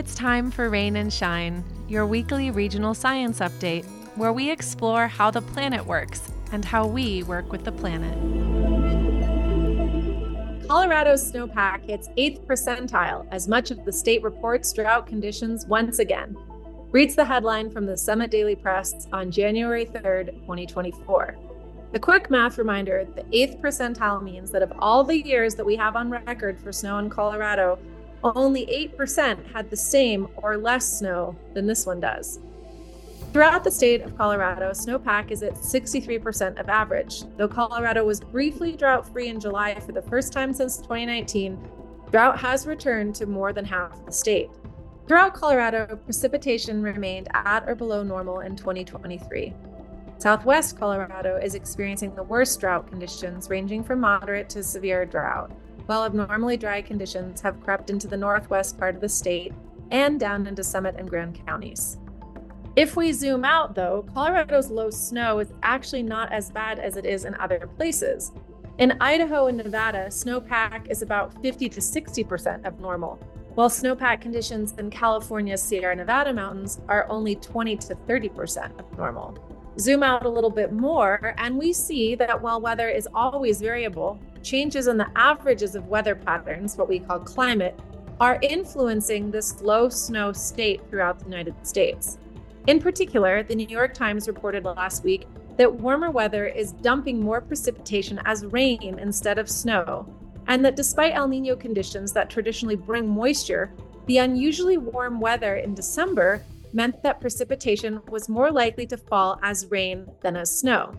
it's time for Rain and Shine, your weekly regional science update, where we explore how the planet works and how we work with the planet. Colorado's snowpack hits 8th percentile as much of the state reports drought conditions once again. Reads the headline from the Summit Daily Press on January 3rd, 2024. A quick math reminder the 8th percentile means that of all the years that we have on record for snow in Colorado, only 8% had the same or less snow than this one does. Throughout the state of Colorado, snowpack is at 63% of average. Though Colorado was briefly drought free in July for the first time since 2019, drought has returned to more than half the state. Throughout Colorado, precipitation remained at or below normal in 2023. Southwest Colorado is experiencing the worst drought conditions, ranging from moderate to severe drought while abnormally dry conditions have crept into the northwest part of the state and down into Summit and Grand counties. If we zoom out, though, Colorado's low snow is actually not as bad as it is in other places. In Idaho and Nevada, snowpack is about 50 to 60% of normal, while snowpack conditions in California's Sierra Nevada mountains are only 20 to 30% of normal. Zoom out a little bit more, and we see that while weather is always variable, changes in the averages of weather patterns, what we call climate, are influencing this low snow state throughout the United States. In particular, the New York Times reported last week that warmer weather is dumping more precipitation as rain instead of snow, and that despite El Nino conditions that traditionally bring moisture, the unusually warm weather in December meant that precipitation was more likely to fall as rain than as snow.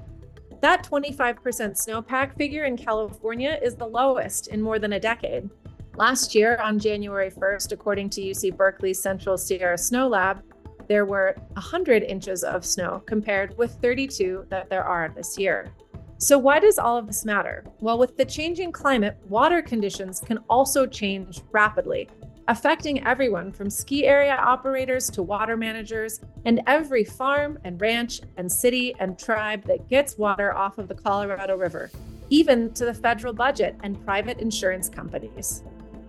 That 25% snowpack figure in California is the lowest in more than a decade. Last year, on January 1st, according to UC Berkeley's Central Sierra Snow Lab, there were 100 inches of snow compared with 32 that there are this year. So, why does all of this matter? Well, with the changing climate, water conditions can also change rapidly, affecting everyone from ski area operators to water managers and every farm and ranch and city and tribe that gets water off of the Colorado River, even to the federal budget and private insurance companies.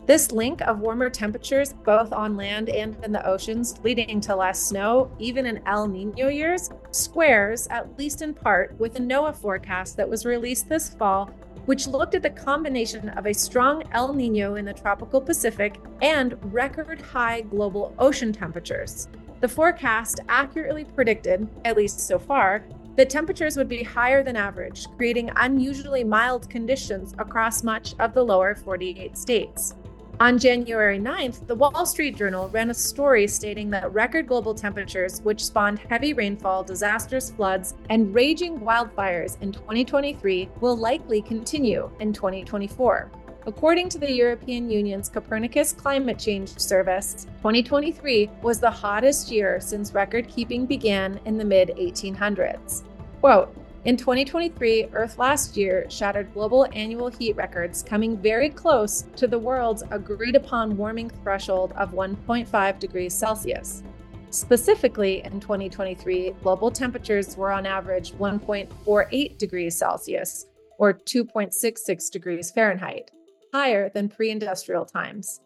This link of warmer temperatures, both on land and in the oceans, leading to less snow, even in El Nino years, squares, at least in part, with a NOAA forecast that was released this fall which looked at the combination of a strong El Nino in the tropical Pacific and record high global ocean temperatures. The forecast accurately predicted, at least so far, that temperatures would be higher than average, creating unusually mild conditions across much of the lower 48 states. On January 9th, the Wall Street Journal ran a story stating that record global temperatures, which spawned heavy rainfall, disastrous floods, and raging wildfires in 2023, will likely continue in 2024. According to the European Union's Copernicus Climate Change Service, 2023 was the hottest year since record keeping began in the mid 1800s. Quote, in 2023, Earth last year shattered global annual heat records, coming very close to the world's agreed upon warming threshold of 1.5 degrees Celsius. Specifically, in 2023, global temperatures were on average 1.48 degrees Celsius, or 2.66 degrees Fahrenheit, higher than pre industrial times.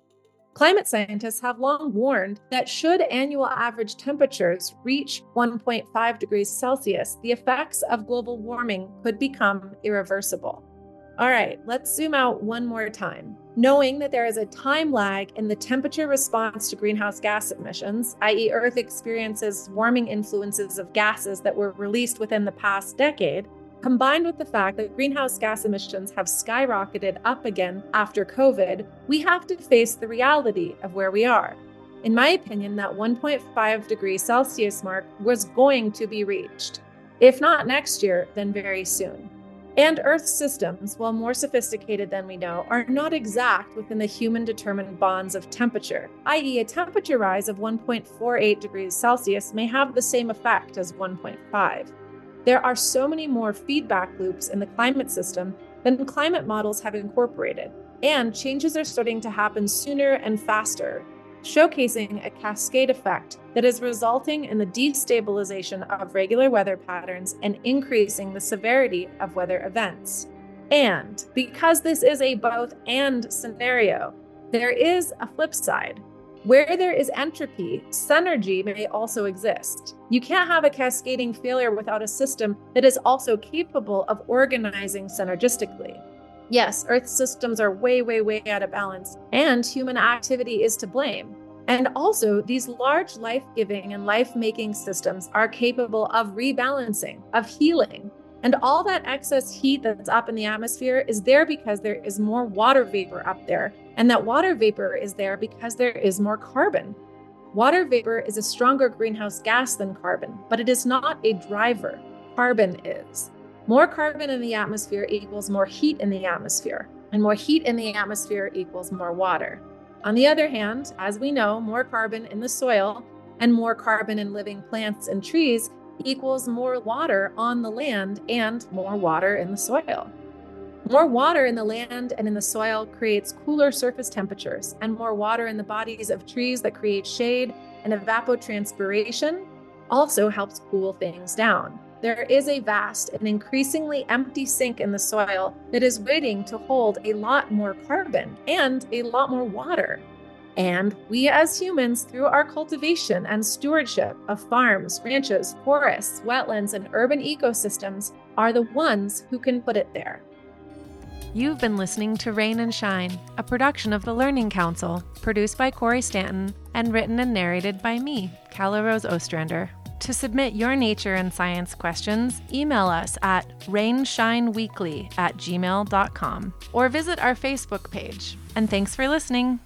Climate scientists have long warned that should annual average temperatures reach 1.5 degrees Celsius, the effects of global warming could become irreversible. All right, let's zoom out one more time. Knowing that there is a time lag in the temperature response to greenhouse gas emissions, i.e., Earth experiences warming influences of gases that were released within the past decade, Combined with the fact that greenhouse gas emissions have skyrocketed up again after COVID, we have to face the reality of where we are. In my opinion, that 1.5 degrees Celsius mark was going to be reached. If not next year, then very soon. And Earth's systems, while more sophisticated than we know, are not exact within the human determined bonds of temperature, i.e., a temperature rise of 1.48 degrees Celsius may have the same effect as 1.5. There are so many more feedback loops in the climate system than climate models have incorporated, and changes are starting to happen sooner and faster, showcasing a cascade effect that is resulting in the destabilization of regular weather patterns and increasing the severity of weather events. And because this is a both and scenario, there is a flip side. Where there is entropy, synergy may also exist. You can't have a cascading failure without a system that is also capable of organizing synergistically. Yes, Earth systems are way, way, way out of balance, and human activity is to blame. And also, these large life giving and life making systems are capable of rebalancing, of healing. And all that excess heat that's up in the atmosphere is there because there is more water vapor up there. And that water vapor is there because there is more carbon. Water vapor is a stronger greenhouse gas than carbon, but it is not a driver. Carbon is. More carbon in the atmosphere equals more heat in the atmosphere, and more heat in the atmosphere equals more water. On the other hand, as we know, more carbon in the soil and more carbon in living plants and trees equals more water on the land and more water in the soil. More water in the land and in the soil creates cooler surface temperatures, and more water in the bodies of trees that create shade and evapotranspiration also helps cool things down there is a vast and increasingly empty sink in the soil that is waiting to hold a lot more carbon and a lot more water. And we as humans, through our cultivation and stewardship of farms, ranches, forests, wetlands, and urban ecosystems, are the ones who can put it there. You've been listening to Rain and Shine, a production of the Learning Council, produced by Corey Stanton and written and narrated by me, Calla Rose Ostrander. To submit your nature and science questions, email us at rainshineweekly at gmail.com or visit our Facebook page. And thanks for listening.